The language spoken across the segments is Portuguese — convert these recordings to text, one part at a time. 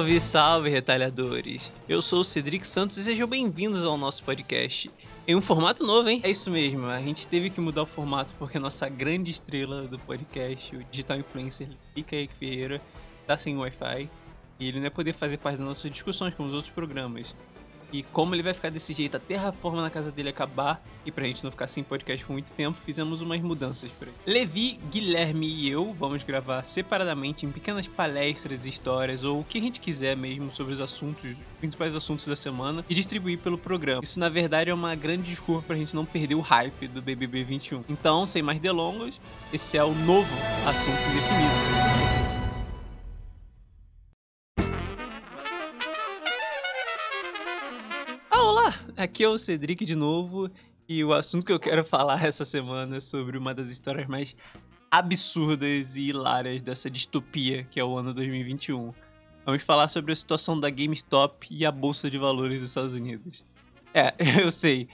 Salve, salve, retalhadores! Eu sou o Cedric Santos e sejam bem-vindos ao nosso podcast. Em um formato novo, hein? É isso mesmo, a gente teve que mudar o formato porque a nossa grande estrela do podcast, o digital influencer Kaique Ferreira, tá sem Wi-Fi e ele não vai poder fazer parte das nossas discussões como os outros programas. E como ele vai ficar desse jeito até a reforma na casa dele acabar, e pra gente não ficar sem podcast por muito tempo, fizemos umas mudanças por aí. Levi, Guilherme e eu vamos gravar separadamente em pequenas palestras, histórias ou o que a gente quiser mesmo sobre os assuntos, principais assuntos da semana e distribuir pelo programa. Isso na verdade é uma grande desculpa pra gente não perder o hype do BBB 21. Então, sem mais delongas, esse é o novo assunto definido. Aqui é o Cedric de novo e o assunto que eu quero falar essa semana é sobre uma das histórias mais absurdas e hilárias dessa distopia que é o ano 2021. Vamos falar sobre a situação da GameStop e a bolsa de valores dos Estados Unidos. É, eu sei,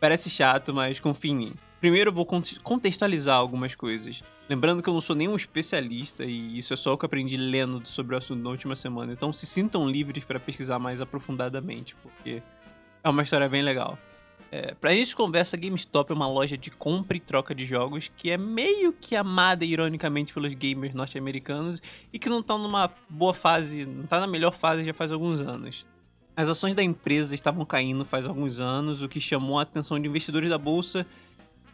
parece chato, mas confie em mim. Primeiro eu vou contextualizar algumas coisas. Lembrando que eu não sou nenhum especialista e isso é só o que aprendi lendo sobre o assunto na última semana. Então se sintam livres para pesquisar mais aprofundadamente, porque é uma história bem legal. É, pra gente conversa, GameStop é uma loja de compra e troca de jogos que é meio que amada ironicamente pelos gamers norte-americanos e que não tá numa boa fase, não tá na melhor fase já faz alguns anos. As ações da empresa estavam caindo faz alguns anos, o que chamou a atenção de investidores da bolsa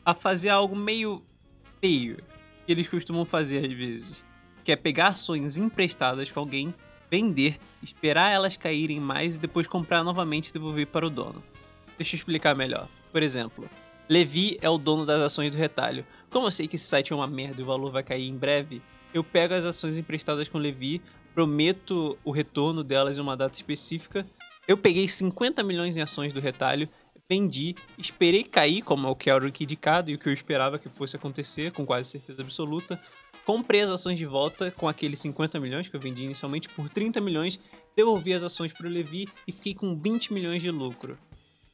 a fazer algo meio feio que eles costumam fazer às vezes, que é pegar ações emprestadas com alguém vender, esperar elas caírem mais e depois comprar novamente e devolver para o dono. Deixa eu explicar melhor. Por exemplo, Levi é o dono das ações do retalho. Como eu sei que esse site é uma merda e o valor vai cair em breve, eu pego as ações emprestadas com Levi, prometo o retorno delas em uma data específica. Eu peguei 50 milhões em ações do retalho, vendi, esperei cair, como é o que era o indicado e o que eu esperava que fosse acontecer, com quase certeza absoluta. Comprei as ações de volta com aqueles 50 milhões que eu vendi inicialmente por 30 milhões, devolvi as ações para o Levi e fiquei com 20 milhões de lucro.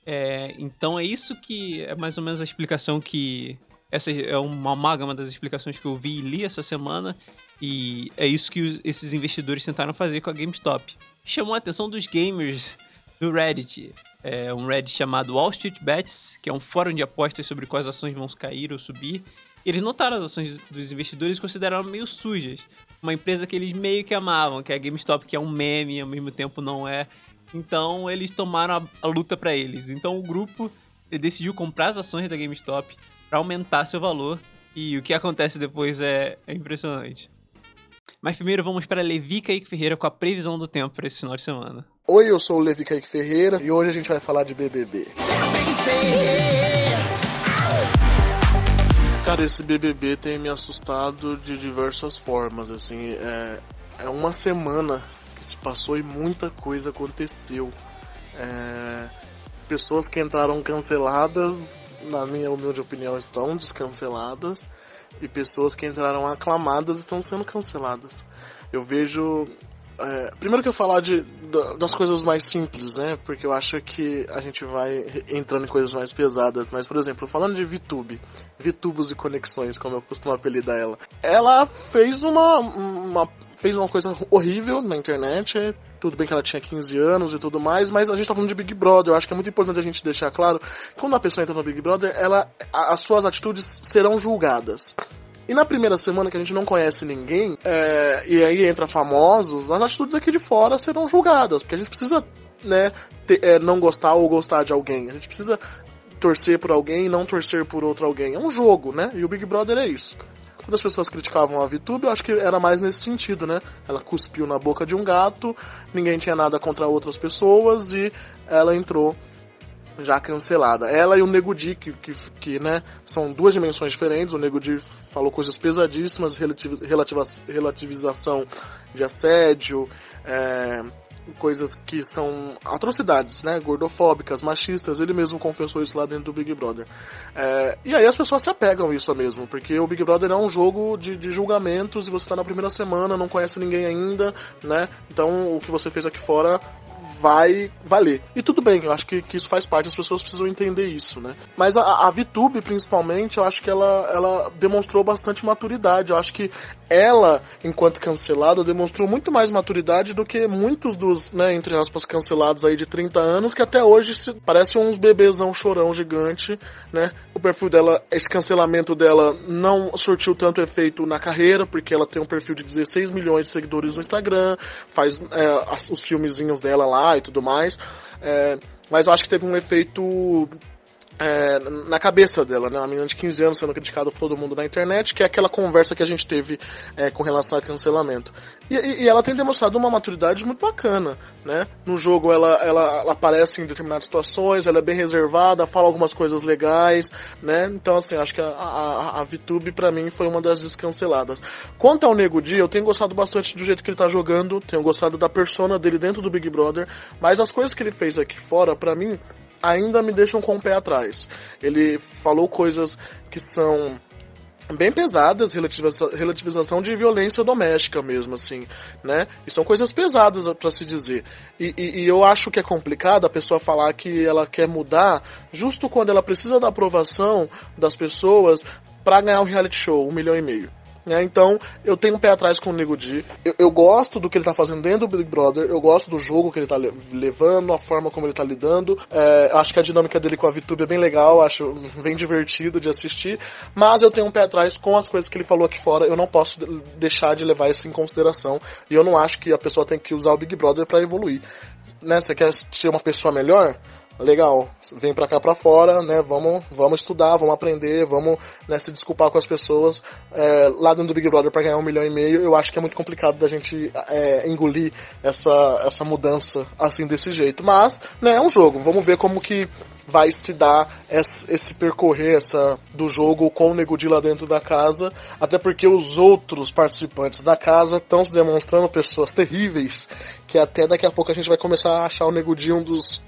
É, então é isso que é mais ou menos a explicação que. Essa é uma amálgama das explicações que eu vi e li essa semana. E é isso que os, esses investidores tentaram fazer com a GameStop. Chamou a atenção dos gamers do Reddit. É um Reddit chamado Wall Street Bets, que é um fórum de apostas sobre quais ações vão cair ou subir eles notaram as ações dos investidores e consideraram meio sujas. Uma empresa que eles meio que amavam, que é a GameStop, que é um meme e ao mesmo tempo não é. Então eles tomaram a, a luta para eles. Então o grupo decidiu comprar as ações da GameStop para aumentar seu valor. E o que acontece depois é, é impressionante. Mas primeiro vamos para Levi Kaique Ferreira com a previsão do tempo para esse final de semana. Oi, eu sou o Levi Kaique Ferreira e hoje a gente vai falar de BBB. Cara, esse BBB tem me assustado de diversas formas, assim, é, é uma semana que se passou e muita coisa aconteceu. É, pessoas que entraram canceladas, na minha humilde opinião, estão descanceladas, e pessoas que entraram aclamadas estão sendo canceladas. Eu vejo é, primeiro que eu falar de, das coisas mais simples, né? Porque eu acho que a gente vai entrando em coisas mais pesadas. Mas, por exemplo, falando de VTube, VTubos e conexões, como eu costumo apelidar ela, ela fez uma, uma, fez uma coisa horrível na internet. Tudo bem que ela tinha 15 anos e tudo mais, mas a gente tá falando de Big Brother. Eu acho que é muito importante a gente deixar claro, quando a pessoa entra no Big Brother, ela, as suas atitudes serão julgadas. E na primeira semana que a gente não conhece ninguém, é, e aí entra famosos, as atitudes aqui de fora serão julgadas, porque a gente precisa, né, ter, é, não gostar ou gostar de alguém. A gente precisa torcer por alguém e não torcer por outro alguém. É um jogo, né? E o Big Brother é isso. Quando as pessoas criticavam a VTube, eu acho que era mais nesse sentido, né? Ela cuspiu na boca de um gato, ninguém tinha nada contra outras pessoas e ela entrou já cancelada. Ela e o Nego Di, que, que, que, né, são duas dimensões diferentes. O Nego Di falou coisas pesadíssimas, relativização de assédio, é, coisas que são atrocidades, né, gordofóbicas, machistas. Ele mesmo confessou isso lá dentro do Big Brother. É, e aí as pessoas se apegam a isso mesmo, porque o Big Brother é um jogo de, de julgamentos e você está na primeira semana, não conhece ninguém ainda, né? Então o que você fez aqui fora vai valer. E tudo bem, eu acho que, que isso faz parte, as pessoas precisam entender isso, né? Mas a, a VTube, principalmente, eu acho que ela, ela demonstrou bastante maturidade. Eu acho que ela, enquanto cancelada, demonstrou muito mais maturidade do que muitos dos, né, entre aspas, cancelados aí de 30 anos, que até hoje se, parecem uns bebêzão chorão gigante, né? O perfil dela, esse cancelamento dela não surtiu tanto efeito na carreira, porque ela tem um perfil de 16 milhões de seguidores no Instagram, faz é, os filmezinhos dela lá e tudo mais. É, mas eu acho que teve um efeito é, na cabeça dela, né? Uma menina de 15 anos sendo criticada por todo mundo na internet, que é aquela conversa que a gente teve é, com relação ao cancelamento. E, e, ela tem demonstrado uma maturidade muito bacana, né? No jogo ela, ela, ela, aparece em determinadas situações, ela é bem reservada, fala algumas coisas legais, né? Então, assim, acho que a, a, a VTube pra mim foi uma das descanceladas. Quanto ao Nego Di, eu tenho gostado bastante do jeito que ele tá jogando, tenho gostado da persona dele dentro do Big Brother, mas as coisas que ele fez aqui fora, para mim, ainda me deixam com o pé atrás. Ele falou coisas que são bem pesadas, relativização, de violência doméstica mesmo, assim, né? E são coisas pesadas para se dizer. E, e, e, eu acho que é complicado a pessoa falar que ela quer mudar justo quando ela precisa da aprovação das pessoas para ganhar um reality show, um milhão e meio. Né? Então, eu tenho um pé atrás com o Nego Di. Eu, eu, gosto do que ele tá fazendo dentro do Big Brother, eu gosto do jogo que ele tá levando, a forma como ele tá lidando. É, acho que a dinâmica dele com a VTube é bem legal, acho bem divertido de assistir. Mas eu tenho um pé atrás com as coisas que ele falou aqui fora, eu não posso deixar de levar isso em consideração. E eu não acho que a pessoa tem que usar o Big Brother para evoluir. Né? Você quer ser uma pessoa melhor? Legal, vem pra cá pra fora, né? Vamos, vamos estudar, vamos aprender, vamos né, se desculpar com as pessoas. É, lá dentro do Big Brother para ganhar um milhão e meio, eu acho que é muito complicado da gente é, engolir essa, essa mudança assim desse jeito. Mas, né, é um jogo. Vamos ver como que vai se dar esse, esse percorrer essa, do jogo com o Negudi lá dentro da casa, até porque os outros participantes da casa estão se demonstrando pessoas terríveis, que até daqui a pouco a gente vai começar a achar o Negudi um dos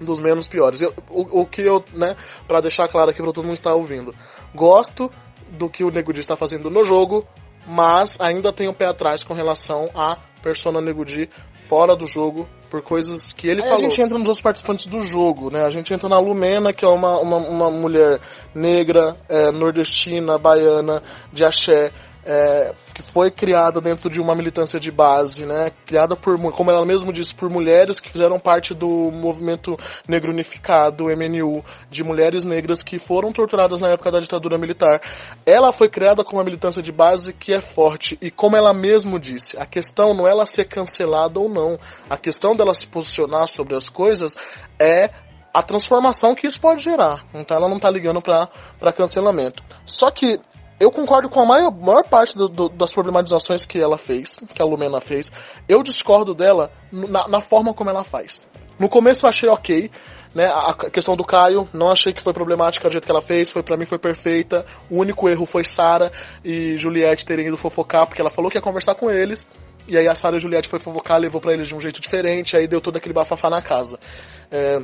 dos menos piores. Eu, o, o, que eu, né, para deixar claro aqui para todo mundo que tá ouvindo, gosto do que o Negudi está fazendo no jogo, mas ainda tenho um pé atrás com relação a Persona Negudi fora do jogo por coisas que ele Aí falou. A gente entra nos outros participantes do jogo, né? A gente entra na Lumena, que é uma, uma, uma mulher negra, é, nordestina, baiana, de axé, é, que foi criada dentro de uma militância de base, né? Criada por, como ela mesma disse, por mulheres que fizeram parte do movimento negro unificado, MNU, de mulheres negras que foram torturadas na época da ditadura militar. Ela foi criada com uma militância de base que é forte e como ela mesma disse, a questão não é ela ser cancelada ou não, a questão dela se posicionar sobre as coisas é a transformação que isso pode gerar. Então ela não está ligando para cancelamento. Só que eu concordo com a maior, maior parte do, do, das problematizações que ela fez, que a Lumena fez. Eu discordo dela na, na, forma como ela faz. No começo eu achei ok, né? A questão do Caio, não achei que foi problemática do jeito que ela fez, foi para mim foi perfeita. O único erro foi Sara e Juliette terem ido fofocar, porque ela falou que ia conversar com eles. E aí a Sara e a Juliette foi fofocar, levou para eles de um jeito diferente, aí deu todo aquele bafafá na casa. É,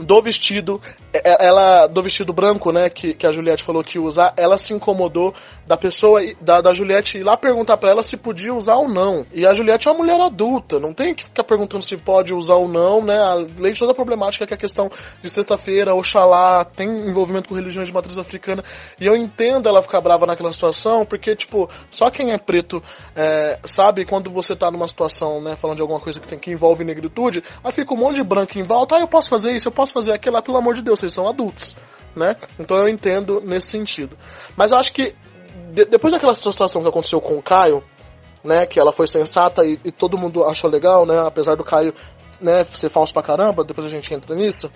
do vestido, é, é, ela do vestido branco, né, que, que a Juliette falou que ia usar, ela se incomodou da pessoa, da, da Juliette ir lá perguntar para ela se podia usar ou não. E a Juliette é uma mulher adulta, não tem que ficar perguntando se pode usar ou não, né? Além de toda a problemática que é a questão de sexta-feira, Oxalá, tem envolvimento com religiões de matriz africana. E eu entendo ela ficar brava naquela situação, porque, tipo, só quem é preto é, sabe quando você tá numa situação, né, falando de alguma coisa que, tem, que envolve negritude, aí fica um monte de branco em volta, ah, eu posso fazer isso, eu posso fazer aquilo, pelo amor de Deus, vocês são adultos. Né? Então eu entendo nesse sentido. Mas eu acho que de, depois daquela situação que aconteceu com o Caio, né, que ela foi sensata e, e, todo mundo achou legal, né, apesar do Caio, né, ser falso pra caramba, depois a gente entra nisso.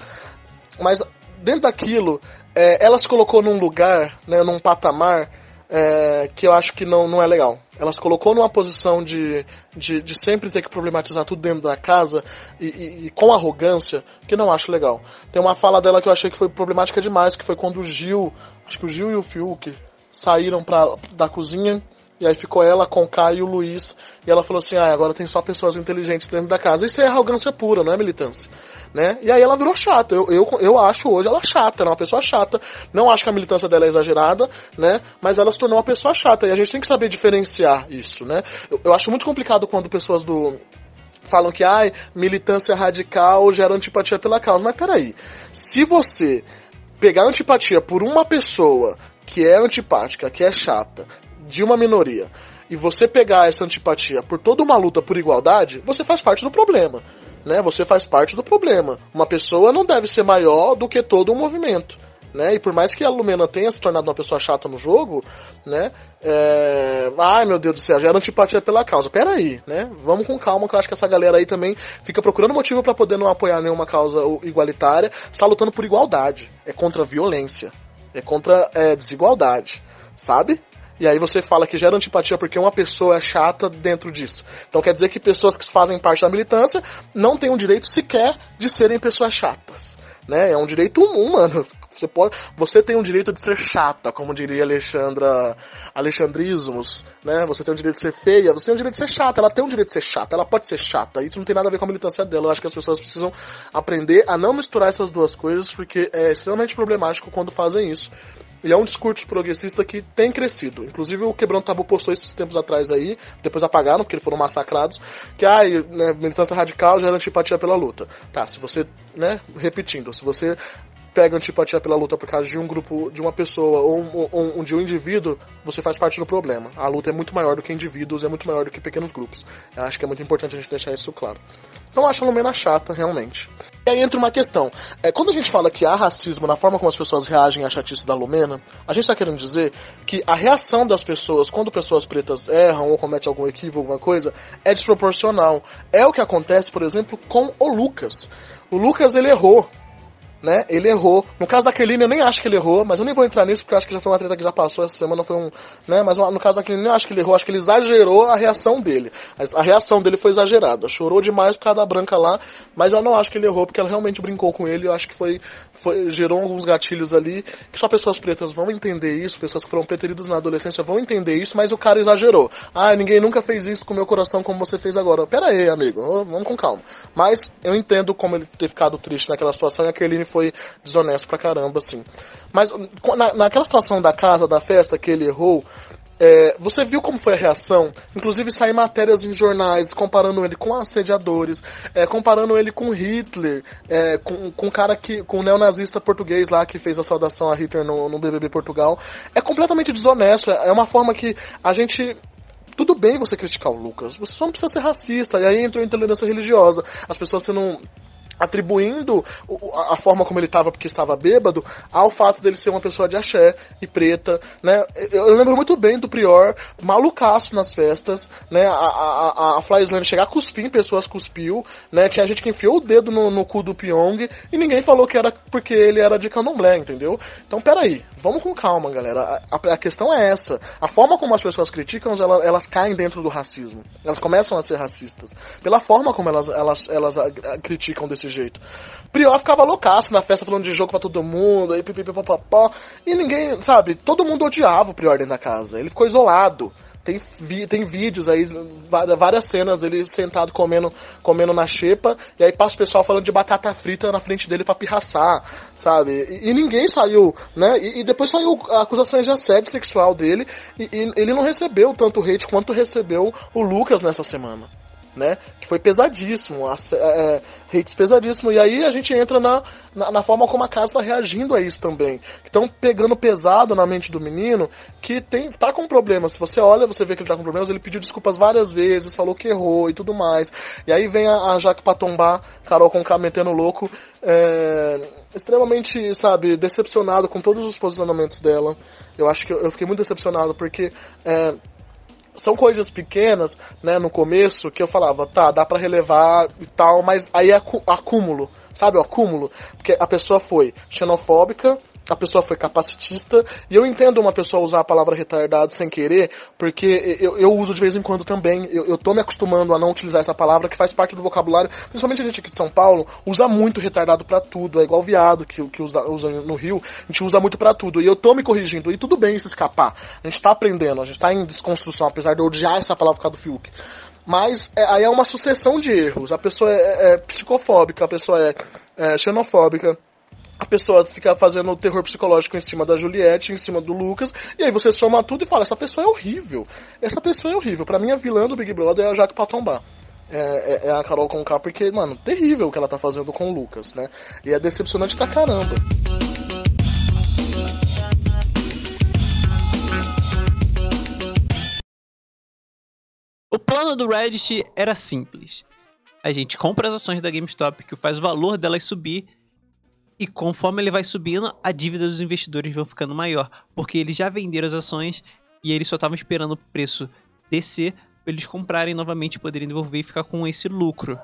Mas dentro daquilo, é, ela se colocou num lugar, né, num patamar é, que eu acho que não, não é legal. Ela se colocou numa posição de, de, de sempre ter que problematizar tudo dentro da casa e, e, e, com arrogância, que não acho legal. Tem uma fala dela que eu achei que foi problemática demais, que foi quando o Gil, acho que o Gil e o Fiuk saíram pra, da cozinha e aí ficou ela com o Caio e o Luiz. E ela falou assim: ah, agora tem só pessoas inteligentes dentro da casa. Isso é arrogância pura, não é militância. Né? E aí ela virou chata. Eu, eu, eu acho hoje ela chata, ela é uma pessoa chata. Não acho que a militância dela é exagerada, né? Mas ela se tornou uma pessoa chata. E a gente tem que saber diferenciar isso, né? Eu, eu acho muito complicado quando pessoas do, falam que ai, militância radical gera antipatia pela causa. Mas peraí, se você pegar antipatia por uma pessoa que é antipática, que é chata, de uma minoria, e você pegar essa antipatia por toda uma luta por igualdade, você faz parte do problema. Né? Você faz parte do problema. Uma pessoa não deve ser maior do que todo um movimento né? E por mais que a Lumena tenha se tornado uma pessoa chata no jogo, né? É... Ai meu Deus do céu, gera antipatia pela causa. Pera aí, né? Vamos com calma, que eu acho que essa galera aí também fica procurando motivo para poder não apoiar nenhuma causa igualitária, está lutando por igualdade. É contra a violência. É contra é, desigualdade. Sabe? E aí você fala que gera antipatia porque uma pessoa é chata dentro disso. Então quer dizer que pessoas que fazem parte da militância não têm o direito sequer de serem pessoas chatas. Né? É um direito humano. Você, pode, você tem o direito de ser chata, como diria Alexandra Alexandrismos, né? Você tem o direito de ser feia, você tem o direito de ser chata, ela tem o direito de ser chata, ela pode ser chata. Isso não tem nada a ver com a militância dela. Eu acho que as pessoas precisam aprender a não misturar essas duas coisas, porque é extremamente problemático quando fazem isso. E é um discurso progressista que tem crescido. Inclusive o Quebrando Tabu postou esses tempos atrás aí, depois apagaram, porque eles foram massacrados, que ah, né, militância radical gera antipatia pela luta. Tá, se você, né, repetindo, se você pega antipatia pela luta por causa de um grupo, de uma pessoa ou, ou, ou, de um indivíduo, você faz parte do problema. A luta é muito maior do que indivíduos, é muito maior do que pequenos grupos. Eu acho que é muito importante a gente deixar isso claro. Então eu acho a Lumena chata, realmente. E aí entra uma questão. É, quando a gente fala que há racismo na forma como as pessoas reagem à chatice da Lumena, a gente está querendo dizer que a reação das pessoas quando pessoas pretas erram ou cometem algum equívoco, alguma coisa, é desproporcional. É o que acontece, por exemplo, com o Lucas. O Lucas ele errou né? Ele errou. No caso da Kelly, eu nem acho que ele errou, mas eu nem vou entrar nisso porque eu acho que já foi uma treta que já passou essa semana, foi um, né? Mas no caso da Kelly, eu acho que ele errou, acho que ele exagerou a reação dele. A reação dele foi exagerada. Chorou demais por causa da branca lá, mas eu não acho que ele errou porque ela realmente brincou com ele. Eu acho que foi, foi gerou alguns gatilhos ali que só pessoas pretas vão entender isso, pessoas que foram preteridas na adolescência vão entender isso, mas o cara exagerou. Ah, ninguém nunca fez isso com meu coração como você fez agora. Pera aí, amigo, vamos com calma. Mas eu entendo como ele ter ficado triste naquela situação e a Kelly foi desonesto pra caramba, assim. Mas na, naquela situação da casa, da festa que ele errou, é, você viu como foi a reação? Inclusive sair matérias em jornais comparando ele com assediadores, é, comparando ele com Hitler, é, com, com cara que. com o neonazista português lá que fez a saudação a Hitler no, no BBB Portugal. É completamente desonesto. É uma forma que a gente tudo bem você criticar o Lucas, você só não precisa ser racista, e aí entra a intolerância religiosa. As pessoas sendo atribuindo a forma como ele estava porque estava bêbado ao fato dele ser uma pessoa de axé e preta, né? Eu lembro muito bem do Prior malucaço nas festas, né? A, a, a chegar a cuspir em pessoas, cuspiu, né? Tinha gente que enfiou o dedo no, no cu do Pyong e ninguém falou que era porque ele era de candomblé, entendeu? Então, peraí, vamos com calma, galera. A, a, a questão é essa. A forma como as pessoas criticam, elas, elas caem dentro do racismo. Elas começam a ser racistas. Pela forma como elas, elas, elas criticam desse jeito. Prior ficava loucaço na festa falando de jogo pra todo mundo, aí pipipipopopó, e ninguém, sabe, todo mundo odiava o Prior dentro da casa. Ele ficou isolado. Tem, vi, tem vídeos aí, várias cenas ele sentado comendo, comendo na xepa, e aí passa o pessoal falando de batata frita na frente dele pra pirraçar, sabe? E, e ninguém saiu, né? E, e, depois saiu acusações de assédio sexual dele, e, e ele não recebeu tanto hate quanto recebeu o Lucas nessa semana né? Que foi pesadíssimo, é, hates pesadíssimo. E aí a gente entra na, na, na, forma como a casa está reagindo a isso também. Estão pegando pesado na mente do menino que tem, tá com problemas. Se você olha, você vê que ele tá com problemas, ele pediu desculpas várias vezes, falou que errou e tudo mais. E aí vem a, a Jaque Patombá, Carol com K metendo louco, é, extremamente, sabe, decepcionado com todos os posicionamentos dela. Eu acho que eu, eu fiquei muito decepcionado porque. É, são coisas pequenas, né, no começo, que eu falava, tá, dá para relevar e tal, mas aí é acúmulo, sabe, o acúmulo? Porque a pessoa foi xenofóbica, a pessoa foi capacitista, e eu entendo uma pessoa usar a palavra retardado sem querer, porque eu, eu uso de vez em quando também, eu, eu tô me acostumando a não utilizar essa palavra, que faz parte do vocabulário, principalmente a gente aqui de São Paulo, usa muito retardado para tudo, é igual viado que, que usa, usa no Rio, a gente usa muito para tudo, e eu tô me corrigindo, e tudo bem se escapar, a gente tá aprendendo, a gente tá em desconstrução, apesar de eu odiar essa palavra por causa do Fiuk. Mas é, aí é uma sucessão de erros. A pessoa é, é, é psicofóbica, a pessoa é, é xenofóbica, a pessoa fica fazendo terror psicológico em cima da Juliette, em cima do Lucas, e aí você soma tudo e fala, essa pessoa é horrível. Essa pessoa é horrível. Para mim, a vilã do Big Brother é a Jaque Patombá. É, é, é, a Carol Conká, porque, mano, terrível o que ela tá fazendo com o Lucas, né? E é decepcionante pra caramba. O plano do Reddit era simples. A gente compra as ações da GameStop, que faz o valor delas subir, e conforme ele vai subindo, a dívida dos investidores vai ficando maior, porque eles já venderam as ações e eles só estavam esperando o preço descer para eles comprarem novamente poderem devolver e ficar com esse lucro.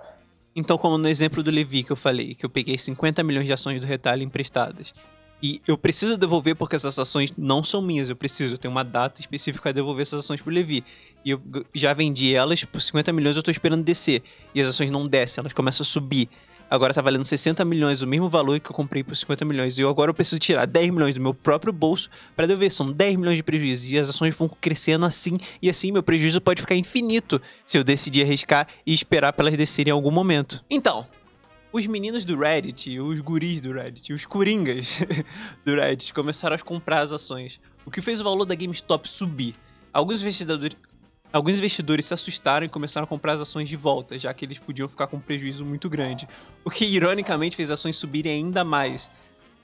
Então, como no exemplo do Levi que eu falei, que eu peguei 50 milhões de ações do retalho emprestadas. E eu preciso devolver porque essas ações não são minhas, eu preciso, eu tenho uma data específica para devolver essas ações pro Levi. E eu já vendi elas por 50 milhões, eu tô esperando descer. E as ações não descem, elas começam a subir agora tá valendo 60 milhões, o mesmo valor que eu comprei por 50 milhões. E eu agora eu preciso tirar 10 milhões do meu próprio bolso para devolver. São 10 milhões de prejuízo. E as ações vão crescendo assim. E assim meu prejuízo pode ficar infinito se eu decidir arriscar e esperar para elas descerem em algum momento. Então, os meninos do Reddit, os guris do Reddit, os coringas do Reddit começaram a comprar as ações. O que fez o valor da GameStop subir. Alguns investidores, Alguns investidores se assustaram e começaram a comprar as ações de volta, já que eles podiam ficar com um prejuízo muito grande. O que, ironicamente, fez as ações subirem ainda mais.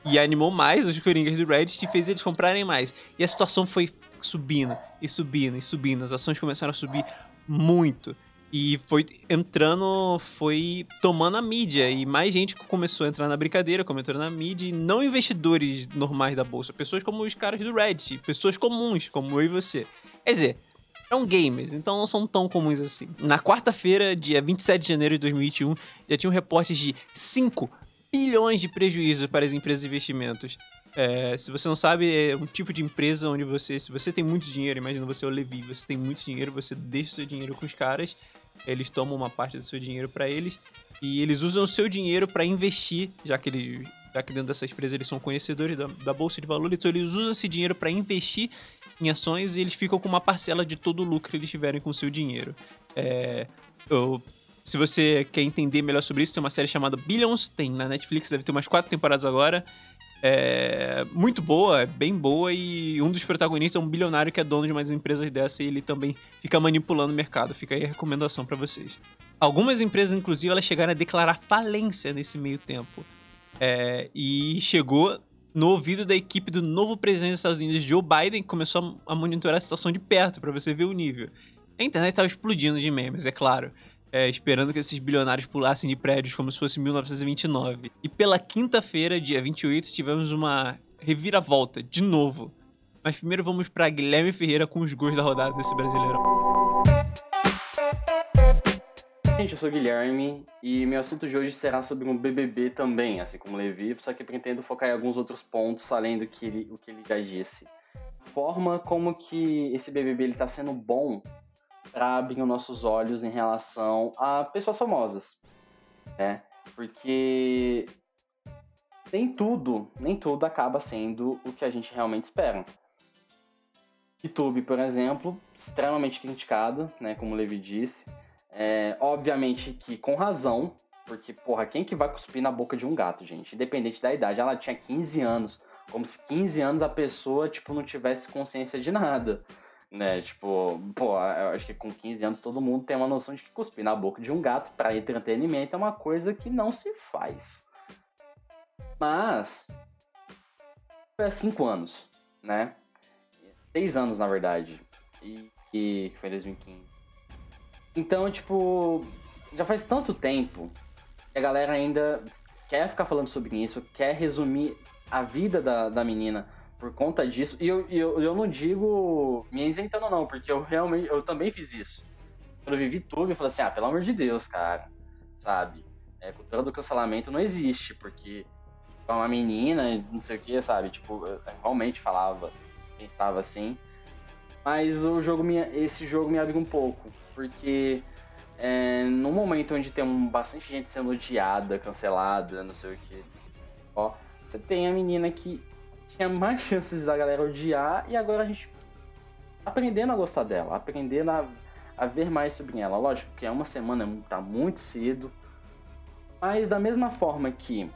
E animou mais os coringas do Reddit e fez eles comprarem mais. E a situação foi subindo, e subindo, e subindo. As ações começaram a subir muito. E foi entrando, foi tomando a mídia. E mais gente começou a entrar na brincadeira, começou na mídia. E não investidores normais da bolsa, pessoas como os caras do Reddit, pessoas comuns, como eu e você. Quer dizer, são gamers, então não são tão comuns assim. Na quarta-feira, dia 27 de janeiro de 2021, já tinham reportes de 5 bilhões de prejuízos para as empresas de investimentos. É, se você não sabe, é um tipo de empresa onde você, se você tem muito dinheiro, imagina você é o Levi, você tem muito dinheiro, você deixa o seu dinheiro com os caras, eles tomam uma parte do seu dinheiro para eles e eles usam o seu dinheiro para investir, já que ele, já que dentro dessa empresa eles são conhecedores da, da bolsa de valores, então eles usam esse dinheiro para investir em ações e eles ficam com uma parcela de todo o lucro que eles tiverem com o seu dinheiro. É, eu, se você quer entender melhor sobre isso, tem uma série chamada Billions, tem na Netflix, deve ter umas quatro temporadas agora. É muito boa, é bem boa, e um dos protagonistas é um bilionário que é dono de umas empresas dessa e ele também fica manipulando o mercado. Fica aí a recomendação para vocês. Algumas empresas, inclusive, elas chegaram a declarar falência nesse meio tempo. É, e chegou no ouvido da equipe do novo presidente dos Estados Unidos, Joe Biden, que começou a monitorar a situação de perto para você ver o nível. A internet estava explodindo de memes, é claro. É, esperando que esses bilionários pulassem de prédios como se fosse 1929. E pela quinta-feira, dia 28, tivemos uma reviravolta, de novo. Mas primeiro vamos para Guilherme Ferreira com os gols da rodada desse Brasileirão. Gente, eu sou o Guilherme e meu assunto de hoje será sobre um BBB também, assim como Levi, só que pretendo focar em alguns outros pontos além do que ele, o que ele já disse. Forma como que esse BBB está sendo bom para abrir os nossos olhos em relação a pessoas famosas, né? Porque nem tudo, nem tudo acaba sendo o que a gente realmente espera. YouTube, por exemplo, extremamente criticado, né, como o Levi disse, é, obviamente que com razão, porque, porra, quem que vai cuspir na boca de um gato, gente? Independente da idade. Ela tinha 15 anos. Como se 15 anos a pessoa, tipo, não tivesse consciência de nada. Né? Tipo, pô, eu acho que com 15 anos todo mundo tem uma noção de que cuspir na boca de um gato para entretenimento é uma coisa que não se faz. Mas. Foi há 5 anos, né? 6 anos, na verdade. E, e foi 2015. Então, tipo, já faz tanto tempo que a galera ainda quer ficar falando sobre isso, quer resumir a vida da, da menina por conta disso. E eu, eu, eu não digo me isentando, não, porque eu realmente eu também fiz isso. Quando eu vivi tudo, eu falei assim, ah, pelo amor de Deus, cara, sabe? É, cultura do cancelamento não existe, porque é uma menina, não sei o que, sabe? Tipo, eu realmente falava, pensava assim. Mas o jogo me, esse jogo me abriu um pouco porque é, momento onde tem um, bastante gente sendo odiada, cancelada, não sei o que, ó, você tem a menina que tinha mais chances da galera odiar e agora a gente aprendendo a gostar dela, aprendendo a, a ver mais sobre ela. Lógico que é uma semana, tá muito cedo, mas da mesma forma que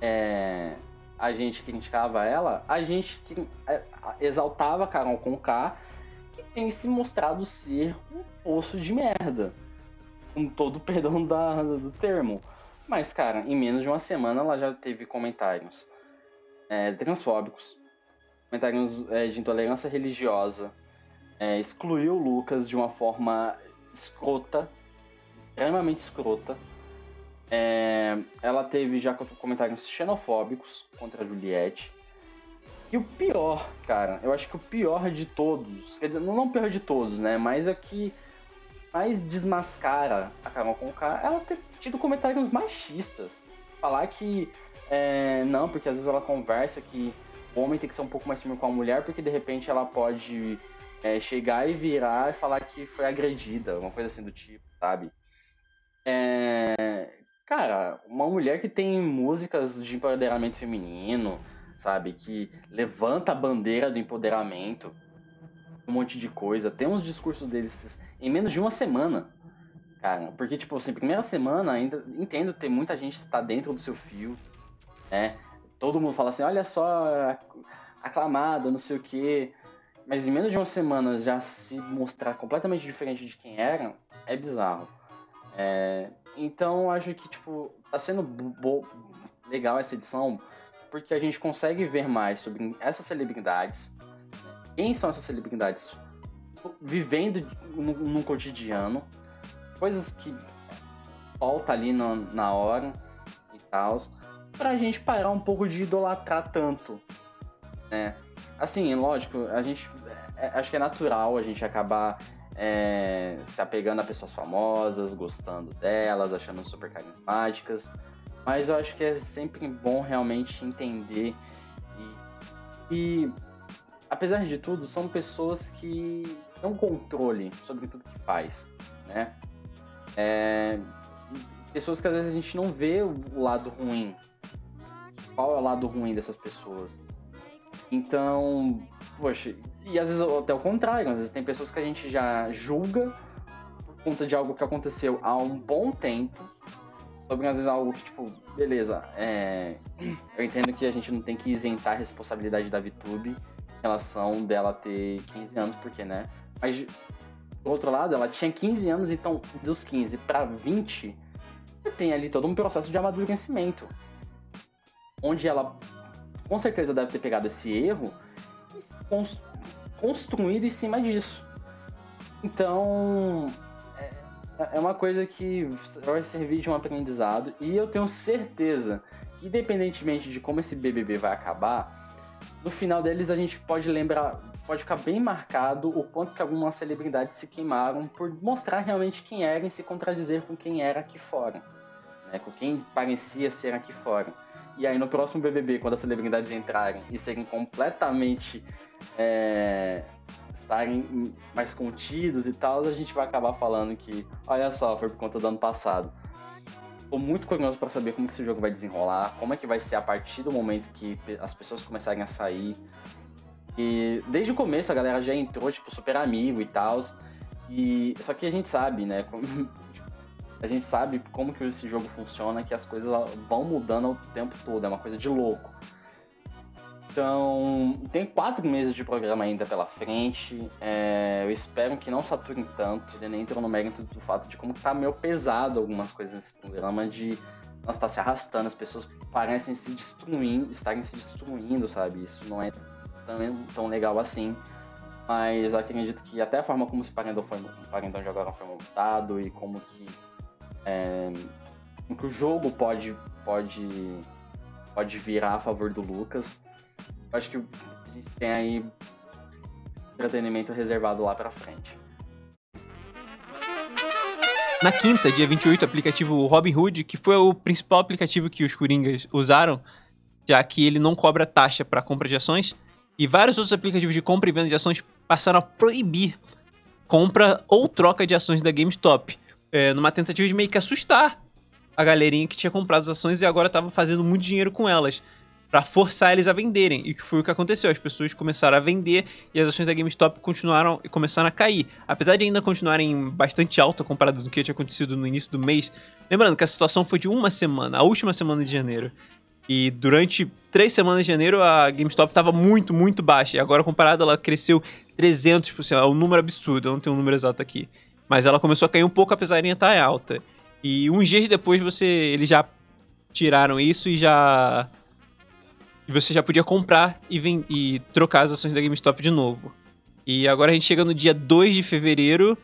é, a gente criticava ela, a gente é, exaltava Carol com K tem se mostrado ser um poço de merda. Com todo o perdão da, do termo. Mas, cara, em menos de uma semana ela já teve comentários é, transfóbicos, comentários é, de intolerância religiosa, é, excluiu Lucas de uma forma escrota, extremamente escrota. É, ela teve já comentários xenofóbicos contra a Juliette. E o pior, cara, eu acho que o pior de todos, quer dizer, não o pior de todos, né? Mas é que mais desmascara a Carol Conká ela ter tido comentários machistas. Falar que é, não, porque às vezes ela conversa que o homem tem que ser um pouco mais firme com a mulher, porque de repente ela pode é, chegar e virar e falar que foi agredida, uma coisa assim do tipo, sabe? É, cara, uma mulher que tem músicas de empoderamento feminino, sabe? Que levanta a bandeira do empoderamento, um monte de coisa. Tem uns discursos deles em menos de uma semana. Cara, porque, tipo assim, primeira semana ainda entendo ter muita gente que tá dentro do seu fio, né? Todo mundo fala assim, olha só, aclamada, não sei o quê. Mas em menos de uma semana já se mostrar completamente diferente de quem era, é bizarro. É, então acho que, tipo, tá sendo legal essa edição porque a gente consegue ver mais sobre essas celebridades, quem são essas celebridades vivendo no, cotidiano, coisas que falta ali na, na hora e tal, pra gente parar um pouco de idolatrar tanto, né? Assim, lógico, a gente é, acho que é natural a gente acabar é, se apegando a pessoas famosas, gostando delas, achando super carismáticas. Mas eu acho que é sempre bom realmente entender e, e apesar de tudo, são pessoas que têm controle sobre tudo que faz, né? É, pessoas que às vezes a gente não vê o lado ruim. Qual é o lado ruim dessas pessoas? Então, poxa, e às vezes até o contrário, às vezes tem pessoas que a gente já julga por conta de algo que aconteceu há um bom tempo sobre às vezes algo que, tipo, beleza, é, eu entendo que a gente não tem que isentar a responsabilidade da VTube em relação dela ter 15 anos, porque, né? Mas, do outro lado, ela tinha 15 anos, então, dos 15 para 20, você tem ali todo um processo de amadurecimento. Onde ela, com certeza, deve ter pegado esse erro e construído em cima disso. Então, é uma coisa que vai servir de um aprendizado e eu tenho certeza que, independentemente de como esse BBB vai acabar, no final deles a gente pode lembrar, pode ficar bem marcado o quanto que algumas celebridades se queimaram por mostrar realmente quem era e se contradizer com quem era aqui fora, né? com quem parecia ser aqui fora. E aí no próximo BBB, quando as celebridades entrarem e serem completamente é, estarem mais contidos e tal, a gente vai acabar falando que, olha só, foi por conta do ano passado. Tô muito curioso para saber como que esse jogo vai desenrolar, como é que vai ser a partir do momento que as pessoas começarem a sair. E desde o começo a galera já entrou, tipo, super amigo e tal. E só que a gente sabe, né? a gente sabe como que esse jogo funciona, que as coisas vão mudando o tempo todo, é uma coisa de louco. Então, tem quatro meses de programa ainda pela frente. É, eu espero que não saturem tanto. Nem entrou no mérito do fato de como tá meio pesado algumas coisas nesse programa, de nós tá se arrastando, as pessoas parecem se destruindo, estarem se destruindo, sabe? Isso não é tão, tão legal assim. Mas acredito que até a forma como esse Parendão, foi, Parendão de agora foi montado e como que, é, que o jogo pode, pode, pode virar a favor do Lucas acho que a gente tem aí entretenimento reservado lá pra frente. Na quinta, dia 28, o aplicativo Robinhood, que foi o principal aplicativo que os Coringas usaram, já que ele não cobra taxa para compra de ações, e vários outros aplicativos de compra e venda de ações passaram a proibir compra ou troca de ações da GameStop, é, numa tentativa de meio que assustar a galerinha que tinha comprado as ações e agora estava fazendo muito dinheiro com elas para forçar eles a venderem. E que foi o que aconteceu. As pessoas começaram a vender e as ações da GameStop continuaram e começaram a cair. Apesar de ainda continuarem bastante alta comparado com o que tinha acontecido no início do mês. Lembrando que a situação foi de uma semana, a última semana de janeiro. E durante três semanas de janeiro a GameStop estava muito, muito baixa. E agora comparado ela cresceu 300%. É um número absurdo, eu não tenho um número exato aqui. Mas ela começou a cair um pouco apesar de estar alta. E uns dias depois você eles já tiraram isso e já e você já podia comprar e, e trocar as ações da GameStop de novo. E agora a gente chega no dia 2 de fevereiro,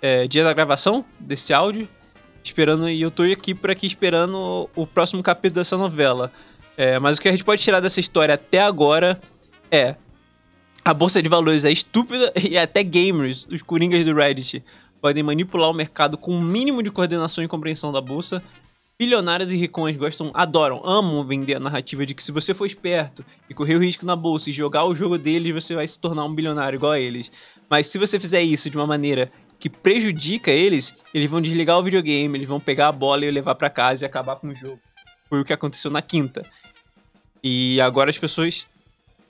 é, dia da gravação desse áudio, esperando e eu tô aqui por aqui esperando o próximo capítulo dessa novela. É, mas o que a gente pode tirar dessa história até agora é a bolsa de valores é estúpida e até gamers, os coringas do Reddit, podem manipular o mercado com o um mínimo de coordenação e compreensão da bolsa. Bilionários e ricões gostam, adoram, amam vender a narrativa de que se você for esperto e correr o risco na bolsa e jogar o jogo deles, você vai se tornar um bilionário igual a eles. Mas se você fizer isso de uma maneira que prejudica eles, eles vão desligar o videogame, eles vão pegar a bola e levar para casa e acabar com o jogo. Foi o que aconteceu na quinta. E agora as pessoas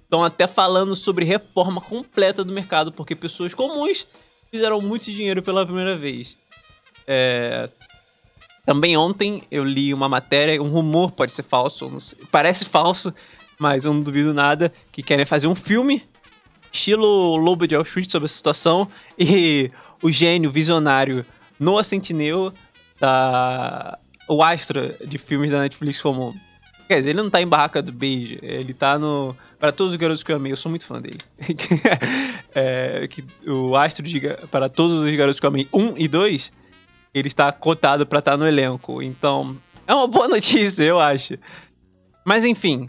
estão até falando sobre reforma completa do mercado, porque pessoas comuns fizeram muito dinheiro pela primeira vez. É... Também ontem eu li uma matéria, um rumor, pode ser falso, parece falso, mas eu não duvido nada, que querem fazer um filme, estilo Lobo de Street, sobre a situação, e o gênio visionário Noah Centineo, da... o astro de filmes da Netflix como Quer dizer, ele não tá em Barraca do Beijo, ele tá no. Para todos os garotos que eu amei, eu sou muito fã dele. é, que o Astro Para todos os garotos que eu amei 1 e 2, ele está cotado para estar tá no elenco. Então, é uma boa notícia, eu acho. Mas enfim,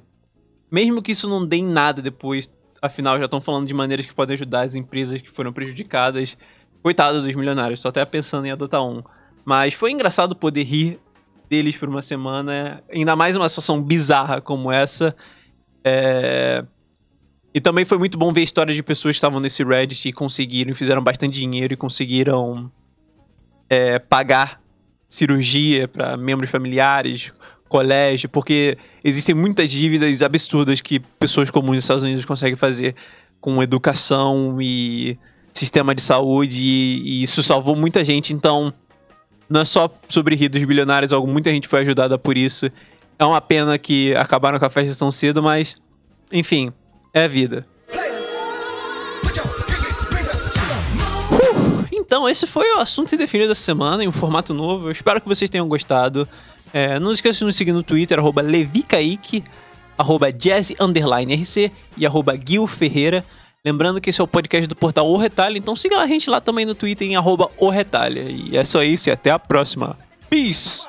mesmo que isso não dê em nada depois, afinal já estão falando de maneiras que podem ajudar as empresas que foram prejudicadas. Coitado dos milionários, tô até pensando em adotar um. Mas foi engraçado poder rir deles por uma semana, ainda mais uma situação bizarra como essa. É... E também foi muito bom ver histórias de pessoas que estavam nesse Reddit e conseguiram, fizeram bastante dinheiro e conseguiram é, pagar cirurgia para membros familiares, colégio, porque existem muitas dívidas absurdas que pessoas comuns nos Estados Unidos conseguem fazer com educação e sistema de saúde, e, e isso salvou muita gente. Então, não é só sobre rir dos bilionários, muita gente foi ajudada por isso. É uma pena que acabaram com a festa tão cedo, mas enfim, é a vida. Então, esse foi o assunto indefinido dessa semana, em um formato novo. Eu espero que vocês tenham gostado. É, não esqueça de nos seguir no Twitter, arroba LeviCaique, arroba Jazz RC e arroba Gil Ferreira. Lembrando que esse é o podcast do portal O Retalho, então siga a gente lá também no Twitter em arroba O Retalha. E é só isso e até a próxima. Peace!